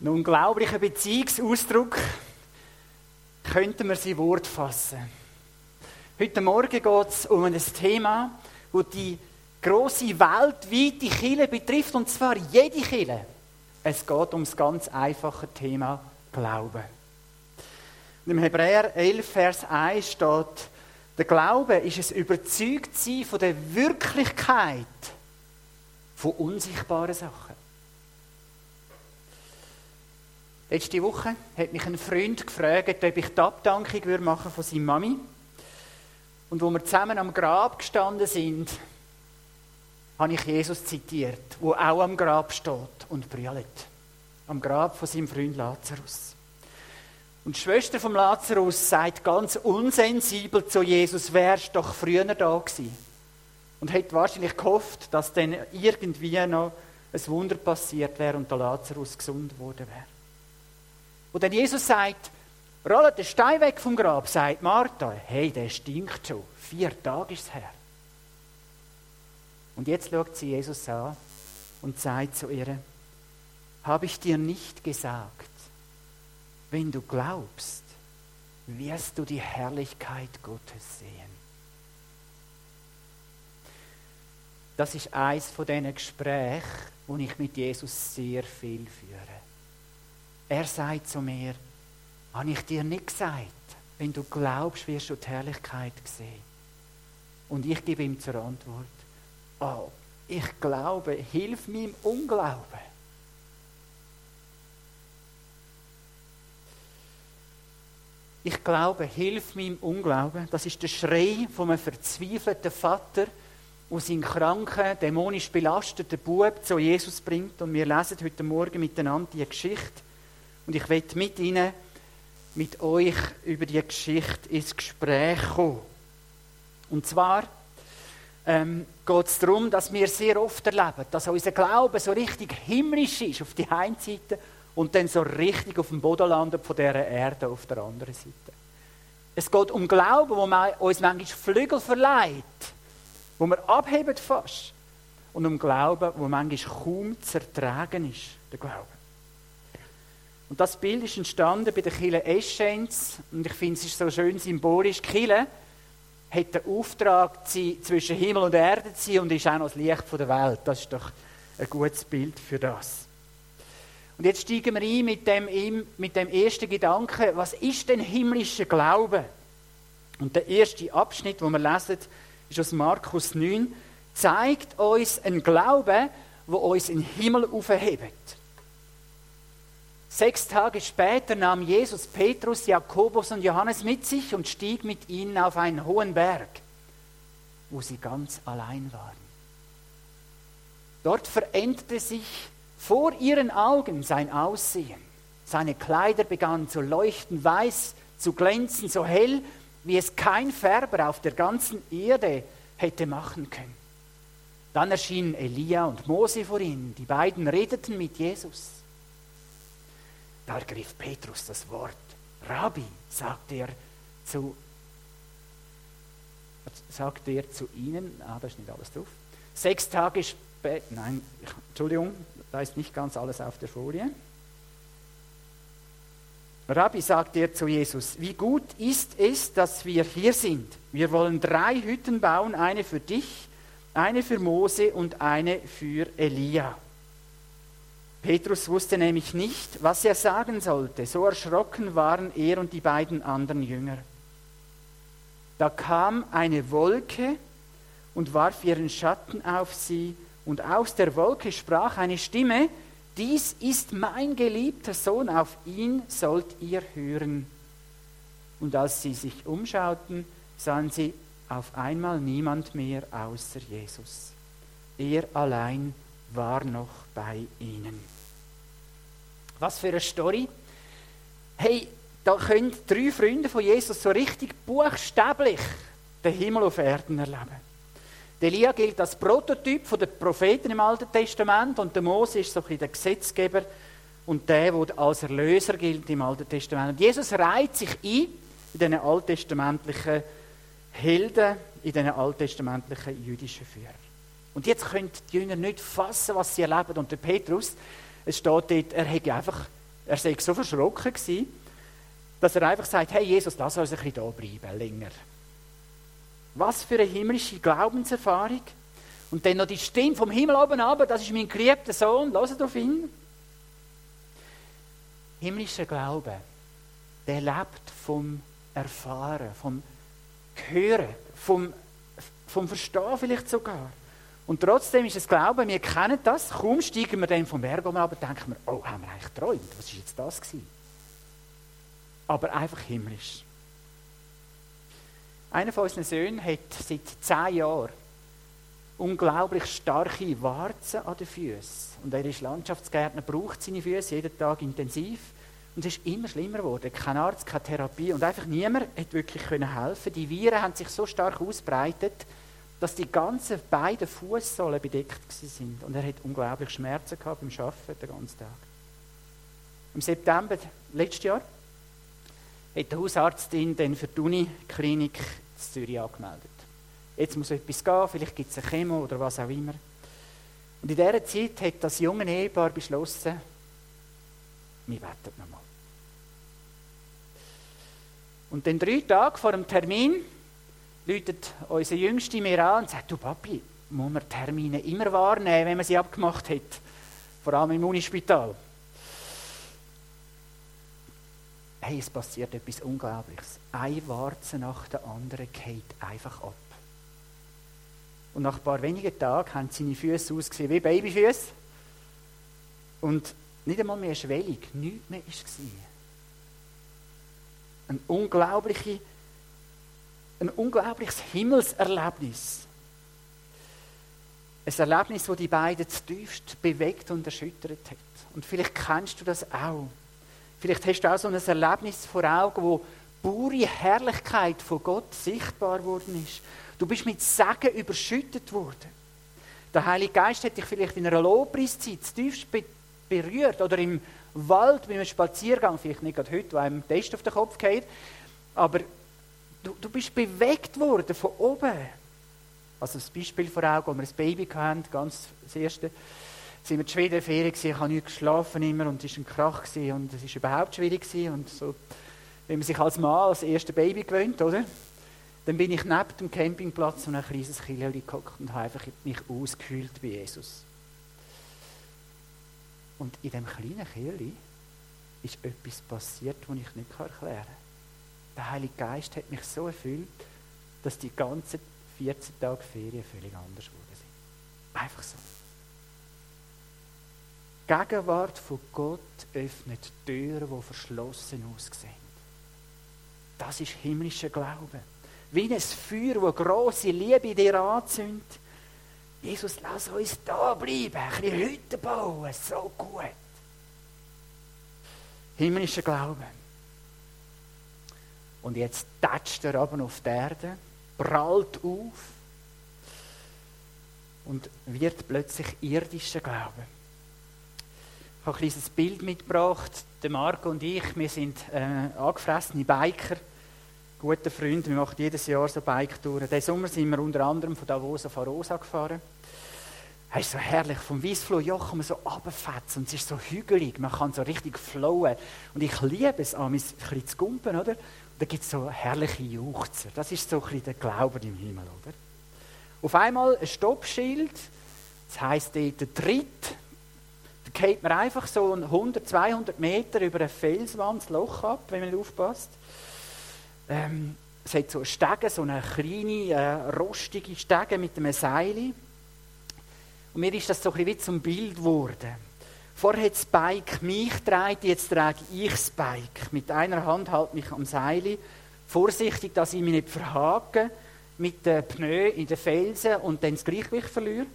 Ein unglaublicher Beziehungsausdruck könnten wir sein Wort fassen. Heute Morgen geht es um ein Thema, das die große weltweite Kille betrifft, und zwar jede Kille. Es geht um das ganz einfache Thema Glauben. Im Hebräer 11, Vers 1 steht, der Glaube ist es Überzeugtsein von der Wirklichkeit von unsichtbaren Sachen. Letzte Woche hat mich ein Freund gefragt, ob ich die Abdankung machen von seiner Mami. Und wo wir zusammen am Grab gestanden sind, habe ich Jesus zitiert, wo auch am Grab steht und brüllt. Am Grab von seinem Freund Lazarus. Und die Schwester vom Lazarus sagt ganz unsensibel zu Jesus, wärst doch früher da gewesen. Und hat wahrscheinlich gehofft, dass dann irgendwie noch ein Wunder passiert wäre und der Lazarus gesund geworden wäre. Und dann Jesus sagt, rolle den Stein weg vom Grab, sagt Martha, hey, der stinkt schon. Vier Tage ist es her. Und jetzt schaut sie Jesus an und sagt zu ihr, habe ich dir nicht gesagt, wenn du glaubst, wirst du die Herrlichkeit Gottes sehen. Das ist eines von diesen Gesprächen, wo ich mit Jesus sehr viel führe. Er sagt zu mir, habe ich dir nicht gesagt, wenn du glaubst, wirst du die Herrlichkeit sehen. Und ich gebe ihm zur Antwort, oh, ich glaube, hilf mir im Unglauben. Ich glaube, hilf mir im Unglauben. Das ist der Schrei von einem verzweifelten Vater, der seinen kranken, dämonisch belasteten Bub zu Jesus bringt. Und wir lesen heute Morgen miteinander die Geschichte und ich werde mit Ihnen, mit euch über die Geschichte ins Gespräch kommen. Und zwar ähm, geht es darum, dass wir sehr oft erleben, dass unser Glaube so richtig himmlisch ist auf die einen Seite und dann so richtig auf dem Boden landet von dieser Erde auf der anderen Seite. Es geht um Glauben, wo man uns manchmal Flügel verleiht, wo wir abheben fast. Und um Glauben, wo manchmal kaum zu ertragen ist, der Glaube. Und das Bild ist entstanden bei der Kille Eschenz. Und ich finde, es ist so schön symbolisch. Die Kille hat den Auftrag, zwischen Himmel und Erde zu sein und ist auch noch das Licht der Welt. Das ist doch ein gutes Bild für das. Und jetzt steigen wir ein mit dem, mit dem ersten Gedanken, was ist denn himmlischer Glaube? Und der erste Abschnitt, den wir lesen, ist aus Markus 9, zeigt uns einen Glauben, der uns in den Himmel aufhebt. Sechs Tage später nahm Jesus Petrus, Jakobus und Johannes mit sich und stieg mit ihnen auf einen hohen Berg, wo sie ganz allein waren. Dort veränderte sich vor ihren Augen sein Aussehen. Seine Kleider begannen zu leuchten weiß, zu glänzen, so hell, wie es kein Färber auf der ganzen Erde hätte machen können. Dann erschienen Elia und Mose vor ihnen. Die beiden redeten mit Jesus. Da ergriff Petrus das Wort. Rabbi, sagt er zu, sagt er zu ihnen, ah, da ist nicht alles drauf. Sechs Tage später, nein, Entschuldigung, da ist nicht ganz alles auf der Folie. Rabbi, sagt er zu Jesus, wie gut ist es, dass wir hier sind. Wir wollen drei Hütten bauen, eine für dich, eine für Mose und eine für Elia. Petrus wusste nämlich nicht, was er sagen sollte. So erschrocken waren er und die beiden anderen Jünger. Da kam eine Wolke und warf ihren Schatten auf sie, und aus der Wolke sprach eine Stimme, dies ist mein geliebter Sohn, auf ihn sollt ihr hören. Und als sie sich umschauten, sahen sie auf einmal niemand mehr außer Jesus. Er allein war noch bei ihnen. Was für eine Story. Hey, da können drei Freunde von Jesus so richtig buchstäblich den Himmel auf Erden erleben. Elia gilt als Prototyp der Propheten im Alten Testament und der Mose ist so ein der Gesetzgeber und der, der als Erlöser gilt im Alten Testament. Und Jesus reiht sich ein in diesen alttestamentlichen Helden, in diesen alttestamentlichen jüdischen Führer. Und jetzt können die Jünger nicht fassen, was sie erleben. Und der Petrus, es steht dort, er hätte einfach Er sei so verschrocken gewesen, dass er einfach sagt, hey Jesus, lass uns ein bisschen da bleiben, länger. Was für eine himmlische Glaubenserfahrung. Und dann noch die Stimme vom Himmel oben runter, das ist mein geliebter Sohn, lasst auf ihn. Himmlischer Glaube, der lebt vom Erfahren, vom Hören, vom, vom Verstehen vielleicht sogar. Und trotzdem ist es Glauben, wir kennen das, kaum steigen wir dann vom Berg um und denken wir, oh, haben wir eigentlich geträumt? Was war jetzt das gewesen? Aber einfach himmlisch. Einer von unseren Söhnen hat seit zehn Jahren unglaublich starke Warzen an den Füßen. Und er ist Landschaftsgärtner, braucht seine Füße jeden Tag intensiv. Und es ist immer schlimmer geworden. Kein Arzt, keine Therapie. Und einfach niemand hat wirklich helfen Die Viren haben sich so stark ausbreitet, dass die ganzen beiden Fußsohlen bedeckt sind. Und er hat unglaublich Schmerzen gehabt beim Arbeiten den ganzen Tag. Im September letztes Jahr hat der Hausarztin dann für die Uniklinik in Zürich angemeldet. Jetzt muss etwas gehen, vielleicht gibt es eine Chemo oder was auch immer. Und in dieser Zeit hat das junge Ehepaar beschlossen, wir beten nochmal. Und dann drei Tage vor dem Termin läutet unser Jüngster mir an und sagt, du Papi, muss man Termine immer wahrnehmen, wenn man sie abgemacht hat? Vor allem im Unispital. Hey, es passiert etwas Unglaubliches. Eine Warze nach der anderen geht einfach ab. Und nach ein paar wenigen Tagen haben seine Füße ausgesehen wie Babyfüße. Und nicht einmal mehr schwellig, nichts mehr war. Ein unglaubliche ein unglaubliches Himmelserlebnis. Ein Erlebnis, das die beiden zutiefst bewegt und erschüttert hat. Und vielleicht kennst du das auch. Vielleicht hast du auch so ein Erlebnis vor Augen, wo pure Herrlichkeit von Gott sichtbar worden ist. Du bist mit Segen überschüttet worden. Der Heilige Geist hat dich vielleicht in einer Lobpreiszeit zutiefst berührt oder im Wald bei einem Spaziergang, vielleicht nicht gerade heute, wo einem Test auf den Kopf geht, aber Du, du bist bewegt worden von oben. Also das Beispiel vor Augen, als wir ein Baby hatten, ganz das erste, sind wir in Schweden Ferien gewesen, ich habe nicht geschlafen immer und es war ein Krach gewesen, und es war überhaupt schwierig gewesen und so, wenn man sich als Mann als erste Baby gewöhnt, oder? Dann bin ich neben dem Campingplatz und ein kleines Killeli gehockt und habe einfach mich ausgekühlt bei Jesus. Und in dem kleinen Killeli ist etwas passiert, das ich nicht erklären kann. Der Heilige Geist hat mich so erfüllt, dass die ganzen 14 Tage Ferien völlig anders geworden sind. Einfach so. Die Gegenwart von Gott öffnet Türen, die verschlossen aussehen. Das ist himmlischer Glaube. Wie ein Feuer, das grosse Liebe in dir anzündet. Jesus, lass uns da bleiben, ein bisschen Hütte bauen, so gut. Himmlischer Glaube. Und jetzt tätscht er oben auf die Erde, prallt auf und wird plötzlich irdischer Glauben. Ich habe ein kleines Bild mitgebracht. Der Marco und ich, wir sind äh, angefressene Biker, gute Freunde. Wir machen jedes Jahr so Bike-Touren. Diesen Sommer sind wir unter anderem von Davos auf Arosa gefahren. Es ist so herrlich, vom Wiesfloh-Joch kann man so runterfetzen und es ist so hügelig, man kann so richtig flowen. Und ich liebe es, ein bisschen zu gumpen, oder? Da gibt es so herrliche Juchzer. Das ist so ein bisschen der Glaube im Himmel, oder? Auf einmal ein Stoppschild, das heisst der Tritt. Da geht man einfach so 100, 200 Meter über eine Felswand Loch ab, wenn man aufpasst. Ähm, es hat so eine Stege, so eine kleine, äh, rostige Stege mit einem Seil. Und mir ist das so ein bisschen wie zum Bild geworden. Vorher hat das Bike mich getragen, jetzt trage ich das Bike. Mit einer Hand halte mich am Seil. Vorsichtig, dass ich mich nicht verhake mit den Pneu in den Felsen und dann das Gleichgewicht verliere.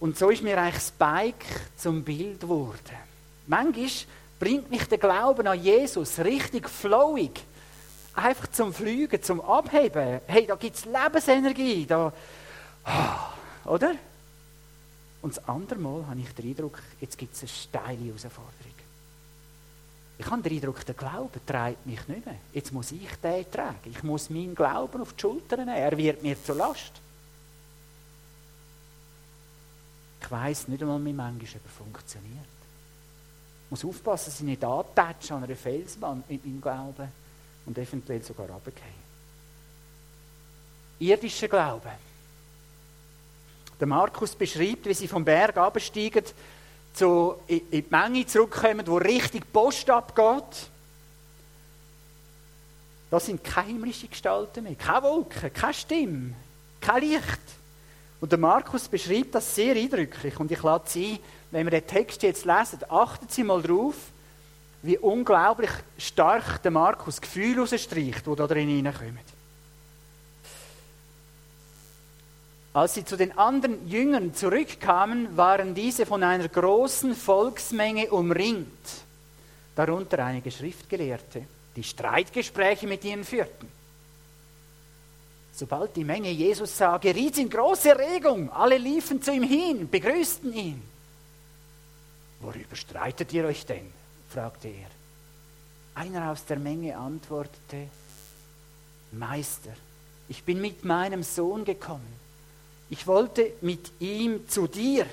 Und so ist mir eigentlich das Bike zum Bild geworden. Manchmal bringt mich der Glauben an Jesus richtig flowig. Einfach zum Fliegen, zum Abheben. Hey, da gibt es Lebensenergie. Da, oh, oder? Und das andere Mal habe ich den Eindruck, jetzt gibt es eine steile Herausforderung. Ich habe den Eindruck, der Glaube treibt mich nicht mehr. Jetzt muss ich den tragen. Ich muss meinen Glauben auf die Schultern nehmen. Er wird mir zur Last. Ich weiß nicht einmal, wie manchmal er funktioniert. muss aufpassen, dass ich nicht antätsche an einer Felswand mit meinem Glauben und eventuell sogar runtergehe. Irdischer Glaube. Der Markus beschreibt, wie sie vom Berg absteigen, zu, in die Menge zurückkommen, wo richtig Post abgeht. Das sind keine himmlische Gestalten mehr, keine Wolken, keine Stimme, kein Licht. Und der Markus beschreibt das sehr eindrücklich. Und ich lade Sie ein, wenn wir den Text jetzt lesen, achten Sie mal drauf, wie unglaublich stark der Markus Gefühl rausstreicht, die da drin hineinkommen. Als sie zu den anderen Jüngern zurückkamen, waren diese von einer großen Volksmenge umringt, darunter einige Schriftgelehrte, die Streitgespräche mit ihnen führten. Sobald die Menge Jesus sah, geriet sie in große Regung. Alle liefen zu ihm hin, begrüßten ihn. Worüber streitet ihr euch denn? fragte er. Einer aus der Menge antwortete, Meister, ich bin mit meinem Sohn gekommen. Ich wollte mit ihm zu dir.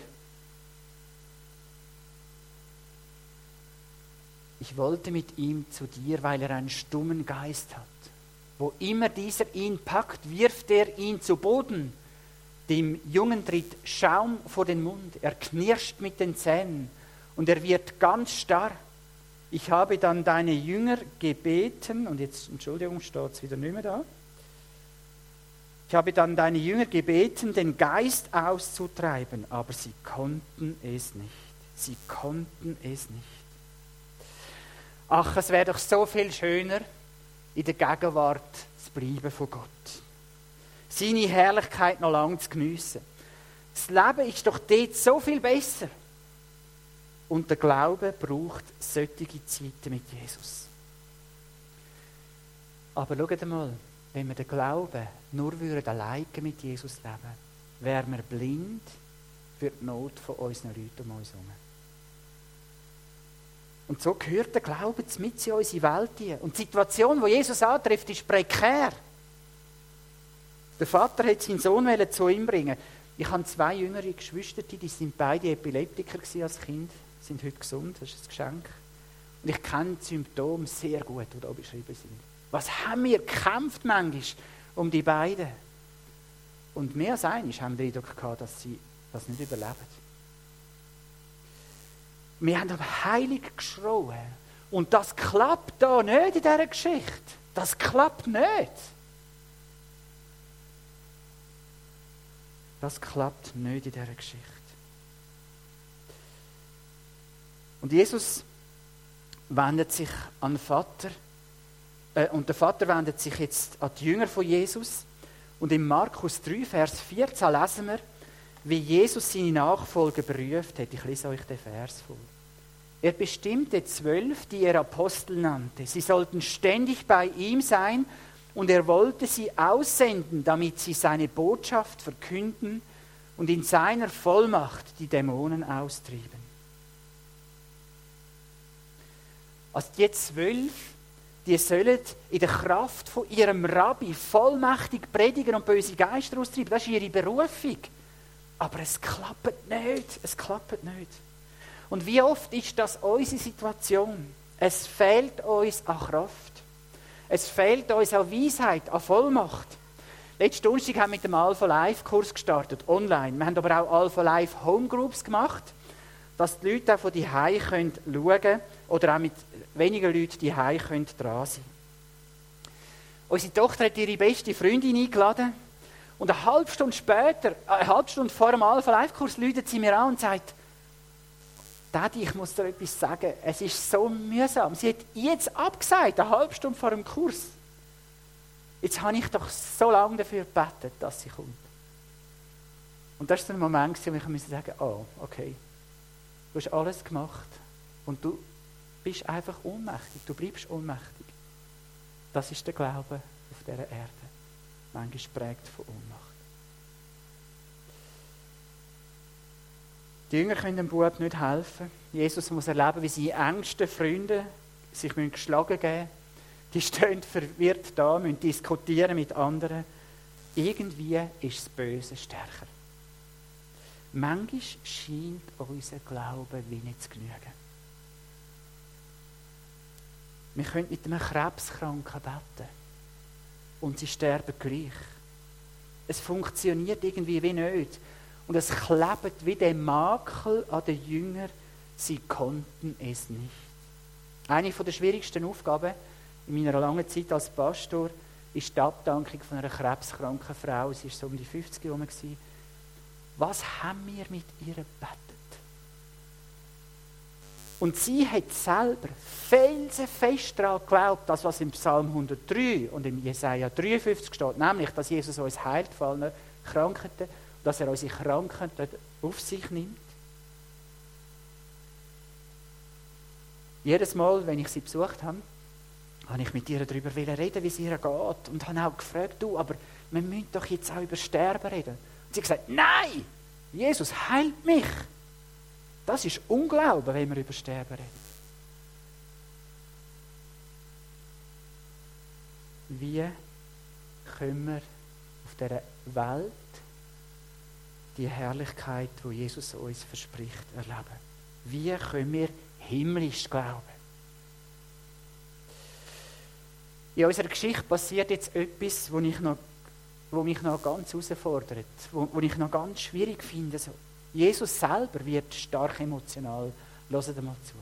Ich wollte mit ihm zu dir, weil er einen stummen Geist hat. Wo immer dieser ihn packt, wirft er ihn zu Boden. Dem Jungen tritt Schaum vor den Mund, er knirscht mit den Zähnen und er wird ganz starr. Ich habe dann deine Jünger gebeten, und jetzt, Entschuldigung, steht es wieder nicht mehr da. Ich habe dann deine Jünger gebeten, den Geist auszutreiben, aber sie konnten es nicht. Sie konnten es nicht. Ach, es wäre doch so viel schöner, in der Gegenwart zu bleiben von Gott. Seine Herrlichkeit noch lange zu geniessen. Das Leben ist doch dort so viel besser. Und der Glaube braucht solche Zeiten mit Jesus. Aber schaut mal, wenn wir den Glauben nur würden alleine mit Jesus leben, wären wir blind für die Not von unseren Leuten um uns herum. Und so gehört der Glaube mit in unsere Welt hier. Und die Situation, die Jesus antrifft, ist prekär. Der Vater hat seinen Sohn zu ihm bringen. Ich habe zwei jüngere Geschwister, die sind beide Epileptiker als Kind, sind heute gesund, das ist ein Geschenk. Und ich kenne die Symptome sehr gut, die hier beschrieben sind. Was haben wir gekämpft manchmal um die beiden? Und mehr als eines haben wir den Eindruck gehabt, dass sie das nicht überleben. Wir haben aber heilig geschrauen. Und das klappt da nicht in dieser Geschichte. Das klappt nicht. Das klappt nicht in dieser Geschichte. Und Jesus wendet sich an den Vater. Äh, und der Vater wendet sich jetzt an die Jünger von Jesus. Und in Markus 3, Vers 14 lesen wir, wie Jesus seine Nachfolger beruft hat. Ich lese euch den Vers vor. Er bestimmte zwölf, die er Apostel nannte. Sie sollten ständig bei ihm sein und er wollte sie aussenden, damit sie seine Botschaft verkünden und in seiner Vollmacht die Dämonen austrieben. Also die zwölf, die sollen in der Kraft von ihrem Rabbi vollmächtig predigen und böse Geister austreiben. Das ist ihre Berufung. Aber es klappt nicht. Es klappt nicht. Und wie oft ist das unsere Situation? Es fehlt uns an Kraft. Es fehlt uns an Weisheit, an Vollmacht. Letzten Donnerstag haben wir mit dem Alpha Live Kurs gestartet, online. Wir haben aber auch Alpha Live Homegroups gemacht, dass die Leute auch von die schauen können oder auch mit weniger Leuten die können dran sein. Unsere Tochter hat ihre beste Freundin eingeladen und eine halbe Stunde später, eine halbe Stunde vor dem Alpha Live Kurs, läutet sie mir an und sagt, Daddy, ich muss dir etwas sagen, es ist so mühsam. Sie hat jetzt abgesagt, eine halbe Stunde vor dem Kurs. Jetzt habe ich doch so lange dafür gebetet, dass sie kommt. Und das war der Moment, wo ich sagen musste, oh, okay, du hast alles gemacht und du bist einfach ohnmächtig, du bleibst ohnmächtig. Das ist der Glaube auf dieser Erde. Manchmal prägt von Ohnmacht. Die Jünger können dem Bub nicht helfen. Jesus muss erleben, wie seine engsten Freunde sich geschlagen geben Die stehen verwirrt da, müssen diskutieren mit anderen. Irgendwie ist das Böse stärker. Manchmal scheint unser Glaube wie nicht zu genügen. Wir können mit einem Krebskranken beten. Und sie sterben gleich. Es funktioniert irgendwie wie nicht. Und es klebt wie der Makel an den Jüngern. Sie konnten es nicht. Eine der schwierigsten Aufgaben in meiner langen Zeit als Pastor ist die Abdankung von einer krebskranken Frau. Sie war so um die 50 herum. Was haben wir mit ihr gebetet? Und sie hat selber felsenfest daran geglaubt, das was im Psalm 103 und im Jesaja 53 steht, nämlich, dass Jesus uns heilt allen Krankheiten, dass er unsere Krankheiten auf sich nimmt. Jedes Mal, wenn ich sie besucht habe, habe ich mit ihr darüber reden, wie es ihr geht. Und habe auch gefragt, du, aber wir müssen doch jetzt auch über Sterben reden. Und sie hat gesagt, nein, Jesus heilt mich. Das ist Unglauben, wenn wir über Sterben reden. Wie können wir auf dieser Welt die Herrlichkeit, wo Jesus uns verspricht, erleben? Wie können wir himmlisch glauben? In unserer Geschichte passiert jetzt etwas, wo, ich noch, wo mich noch ganz herausfordert, wo, wo ich noch ganz schwierig finde. So. Jesus selber wird stark emotional. Hört mal zu.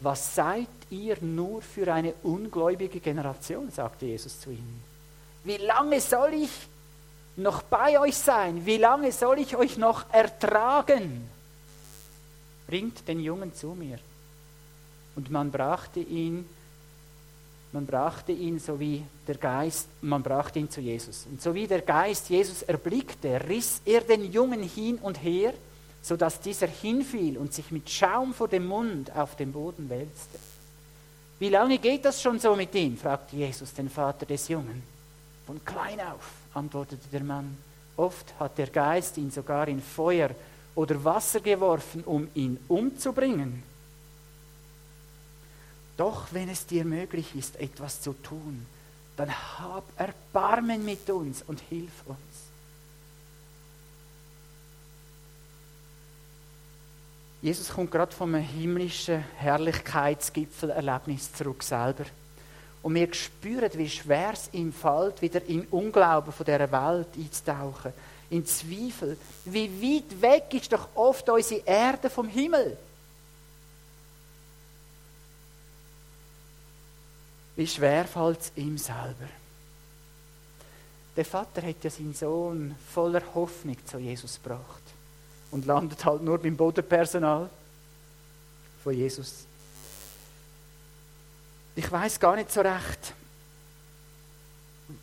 Was seid ihr nur für eine ungläubige Generation, sagte Jesus zu ihnen. Wie lange soll ich noch bei euch sein? Wie lange soll ich euch noch ertragen? Bringt den Jungen zu mir. Und man brachte ihn man brachte ihn, so wie der Geist, man brachte ihn zu Jesus. Und so wie der Geist Jesus erblickte, riss er den Jungen hin und her, so dass dieser hinfiel und sich mit Schaum vor dem Mund auf den Boden wälzte. Wie lange geht das schon so mit ihm? fragte Jesus den Vater des Jungen. Von klein auf, antwortete der Mann. Oft hat der Geist ihn sogar in Feuer oder Wasser geworfen, um ihn umzubringen. Doch wenn es dir möglich ist, etwas zu tun, dann hab Erbarmen mit uns und hilf uns. Jesus kommt gerade vom himmlischen Herrlichkeitsgipfelerlebnis zurück selber. Und wir spüren, wie schwer es ihm fällt, wieder in Unglauben von dieser Welt einzutauchen, in Zweifel. Wie weit weg ist doch oft unsere Erde vom Himmel? Wie schwer fällt es ihm selber? Der Vater hat ja seinen Sohn voller Hoffnung zu Jesus gebracht und landet halt nur beim Bodenpersonal von Jesus. Ich weiß gar nicht so recht,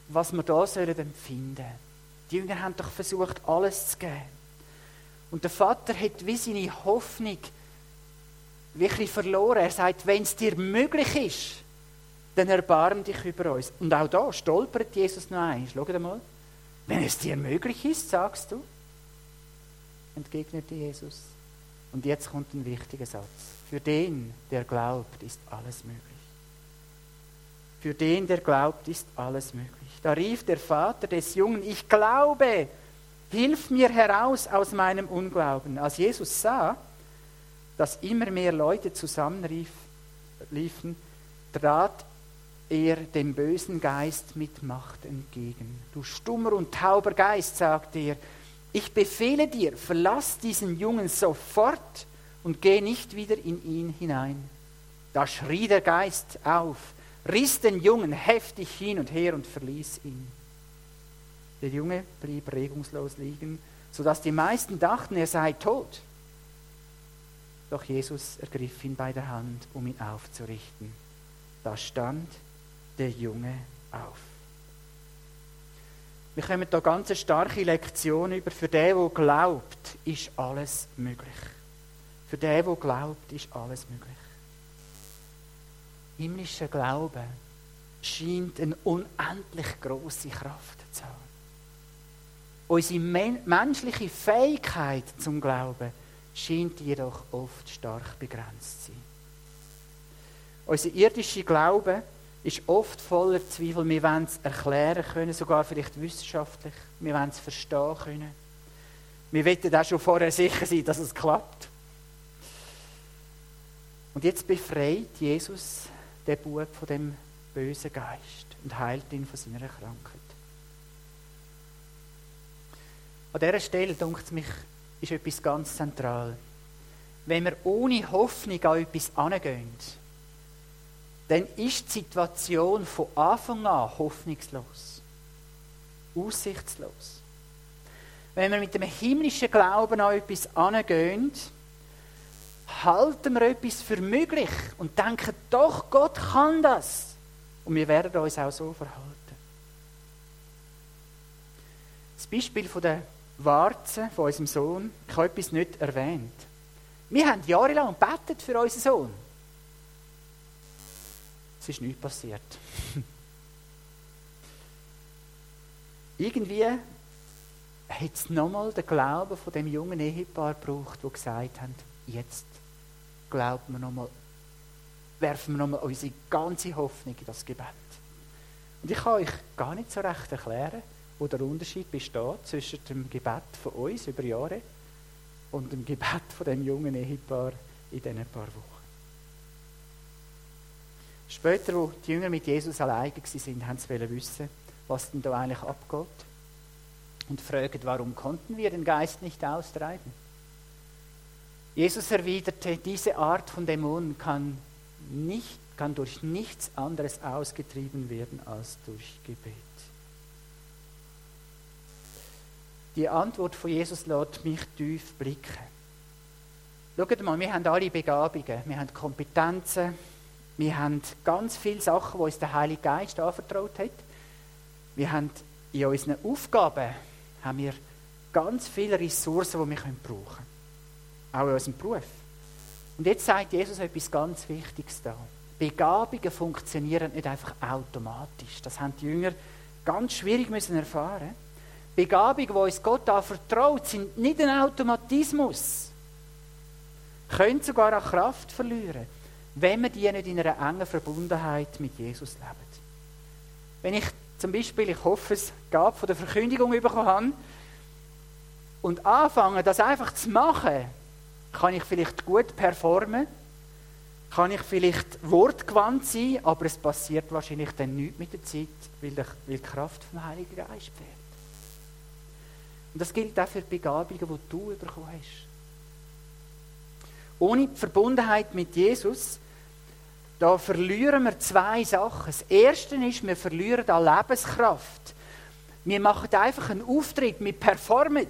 was wir da sollen empfinden. Die Jünger haben doch versucht, alles zu geben. Und der Vater hat wie seine Hoffnung wirklich verloren. Er sagt, wenn es dir möglich ist, dann erbarm dich über uns. Und auch da stolpert Jesus noch eins. Schau mal. Wenn es dir möglich ist, sagst du, entgegnete Jesus. Und jetzt kommt ein wichtiger Satz. Für den, der glaubt, ist alles möglich. Für den, der glaubt, ist alles möglich. Da rief der Vater des Jungen, ich glaube, hilf mir heraus aus meinem Unglauben. Als Jesus sah, dass immer mehr Leute zusammenliefen, trat er dem bösen Geist mit Macht entgegen. Du stummer und tauber Geist, sagte er, ich befehle dir, verlass diesen Jungen sofort und geh nicht wieder in ihn hinein. Da schrie der Geist auf, riss den Jungen heftig hin und her und verließ ihn. Der Junge blieb regungslos liegen, sodass die meisten dachten, er sei tot. Doch Jesus ergriff ihn bei der Hand, um ihn aufzurichten. Da stand der Junge auf. Wir kommen da ganz starke Lektion über. Für den, der glaubt, ist alles möglich. Für den, der glaubt, ist alles möglich. Himmlischer Glaube scheint eine unendlich große Kraft zu haben. Unsere menschliche Fähigkeit zum Glauben scheint jedoch oft stark begrenzt zu sein. Unser irdischer Glaube ist oft voller Zweifel. Wir wollen es erklären können, sogar vielleicht wissenschaftlich. Wir wollen es verstehen können. Wir wollen auch schon vorher sicher sein, dass es klappt. Und jetzt befreit Jesus den Bub von dem bösen Geist und heilt ihn von seiner Krankheit. An dieser Stelle, denkt mich, ist etwas ganz zentral. Wenn wir ohne Hoffnung an etwas angehen, dann ist die Situation von Anfang an hoffnungslos, aussichtslos. Wenn wir mit dem himmlischen Glauben an etwas angehen, halten wir etwas für möglich und denken, doch, Gott kann das. Und wir werden uns auch so verhalten. Das Beispiel von der Warze von unserem Sohn, ich habe etwas nicht erwähnt. Wir haben jahrelang gebetet für unseren Sohn. Es ist nichts passiert. Irgendwie hat es nochmal den Glauben von dem jungen Ehepaar gebraucht, wo gesagt haben, jetzt glauben wir nochmal, werfen wir nochmal unsere ganze Hoffnung in das Gebet. Und ich kann euch gar nicht so recht erklären, wo der Unterschied besteht zwischen dem Gebet von uns über Jahre und dem Gebet von dem jungen Ehepaar in diesen paar Wochen. Später, wo die Jünger mit Jesus alleine waren, haben sie wissen, was denn da eigentlich abgeht. Und fragen, warum konnten wir den Geist nicht austreiben? Jesus erwiderte, diese Art von Dämonen kann, nicht, kann durch nichts anderes ausgetrieben werden als durch Gebet. Die Antwort von Jesus lässt mich tief blicken. Schaut mal, wir haben alle Begabungen, wir haben Kompetenzen, wir haben ganz viele Sachen, die uns der Heilige Geist anvertraut hat. Wir haben in unseren Aufgaben haben wir ganz viele Ressourcen, die wir brauchen können. Auch in unserem Beruf. Und jetzt sagt Jesus etwas ganz Wichtiges da. Begabungen funktionieren nicht einfach automatisch. Das haben die Jünger ganz schwierig müssen erfahren. Begabungen, die uns Gott vertraut, sind nicht ein Automatismus. Können sogar an Kraft verlieren wenn wir die nicht in einer engen Verbundenheit mit Jesus leben. Wenn ich zum Beispiel, ich hoffe es, gab von der Verkündigung bekommen habe und anfange, das einfach zu machen, kann ich vielleicht gut performen, kann ich vielleicht wortgewandt sein, aber es passiert wahrscheinlich dann nichts mit der Zeit, weil die, Kraft vom Heiligen Geist fehlt. Und das gilt auch für die Begabungen, die du bekommen hast. Ohne die Verbundenheit mit Jesus da verlieren wir zwei Sachen. Das erste ist, wir verlieren an Lebenskraft. Wir machen einfach einen Auftritt, wir performen,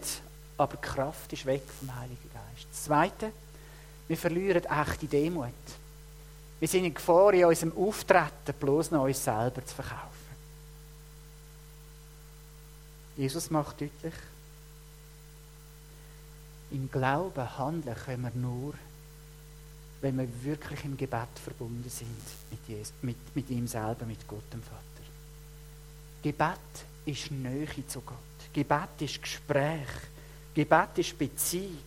aber die Kraft ist weg vom Heiligen Geist. Das zweite, wir verlieren echte Demut. Wir sind in Gefahr, in unserem Auftreten bloß noch uns selber zu verkaufen. Jesus macht deutlich, im Glauben handeln können wir nur, wenn wir wirklich im Gebet verbunden sind mit, Jesus, mit, mit ihm selber, mit Gott dem Vater. Gebet ist Nähe zu Gott. Gebet ist Gespräch. Gebet ist Beziehung.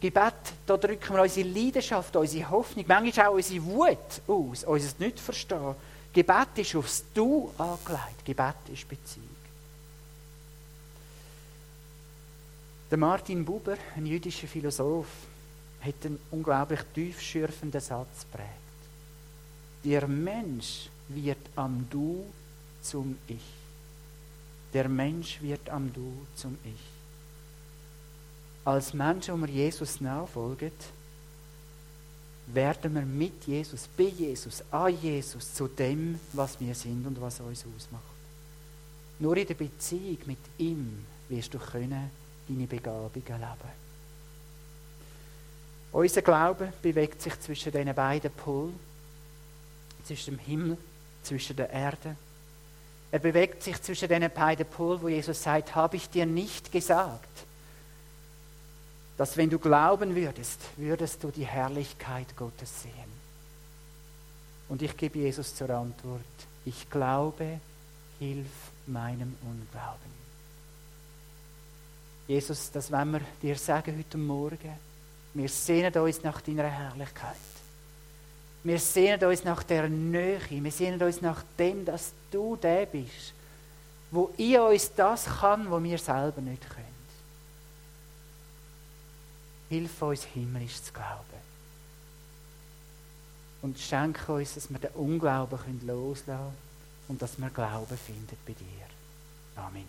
Gebet, da drücken wir unsere Leidenschaft, unsere Hoffnung, manchmal auch unsere Wut aus, unser Nicht-Verstehen. Gebet ist aufs Du angelegt. Gebet ist Beziehung. Der Martin Buber, ein jüdischer Philosoph, hat einen unglaublich tiefschürfenden Satz prägt. Der Mensch wird am Du zum Ich. Der Mensch wird am Du zum Ich. Als Menschen, die Jesus nachfolgen, werden wir mit Jesus, bei Jesus, an Jesus zu dem, was wir sind und was uns ausmacht. Nur in der Beziehung mit ihm wirst du können deine Begabungen leben. Unser Glaube bewegt sich zwischen diesen beiden Polen, zwischen dem Himmel, zwischen der Erde. Er bewegt sich zwischen diesen beiden Polen, wo Jesus sagt, habe ich dir nicht gesagt, dass wenn du glauben würdest, würdest du die Herrlichkeit Gottes sehen. Und ich gebe Jesus zur Antwort, ich glaube, hilf meinem Unglauben. Jesus, das wollen wir dir sagen heute Morgen. Wir sehnen uns nach deiner Herrlichkeit. Wir sehnen uns nach der Nähe. Wir sehnen uns nach dem, dass du der bist, wo in uns das kann, was wir selber nicht können. Hilf uns, himmlisch zu glauben. und schenke uns, dass wir den Unglauben loslassen können und dass wir Glauben finden bei dir. Amen.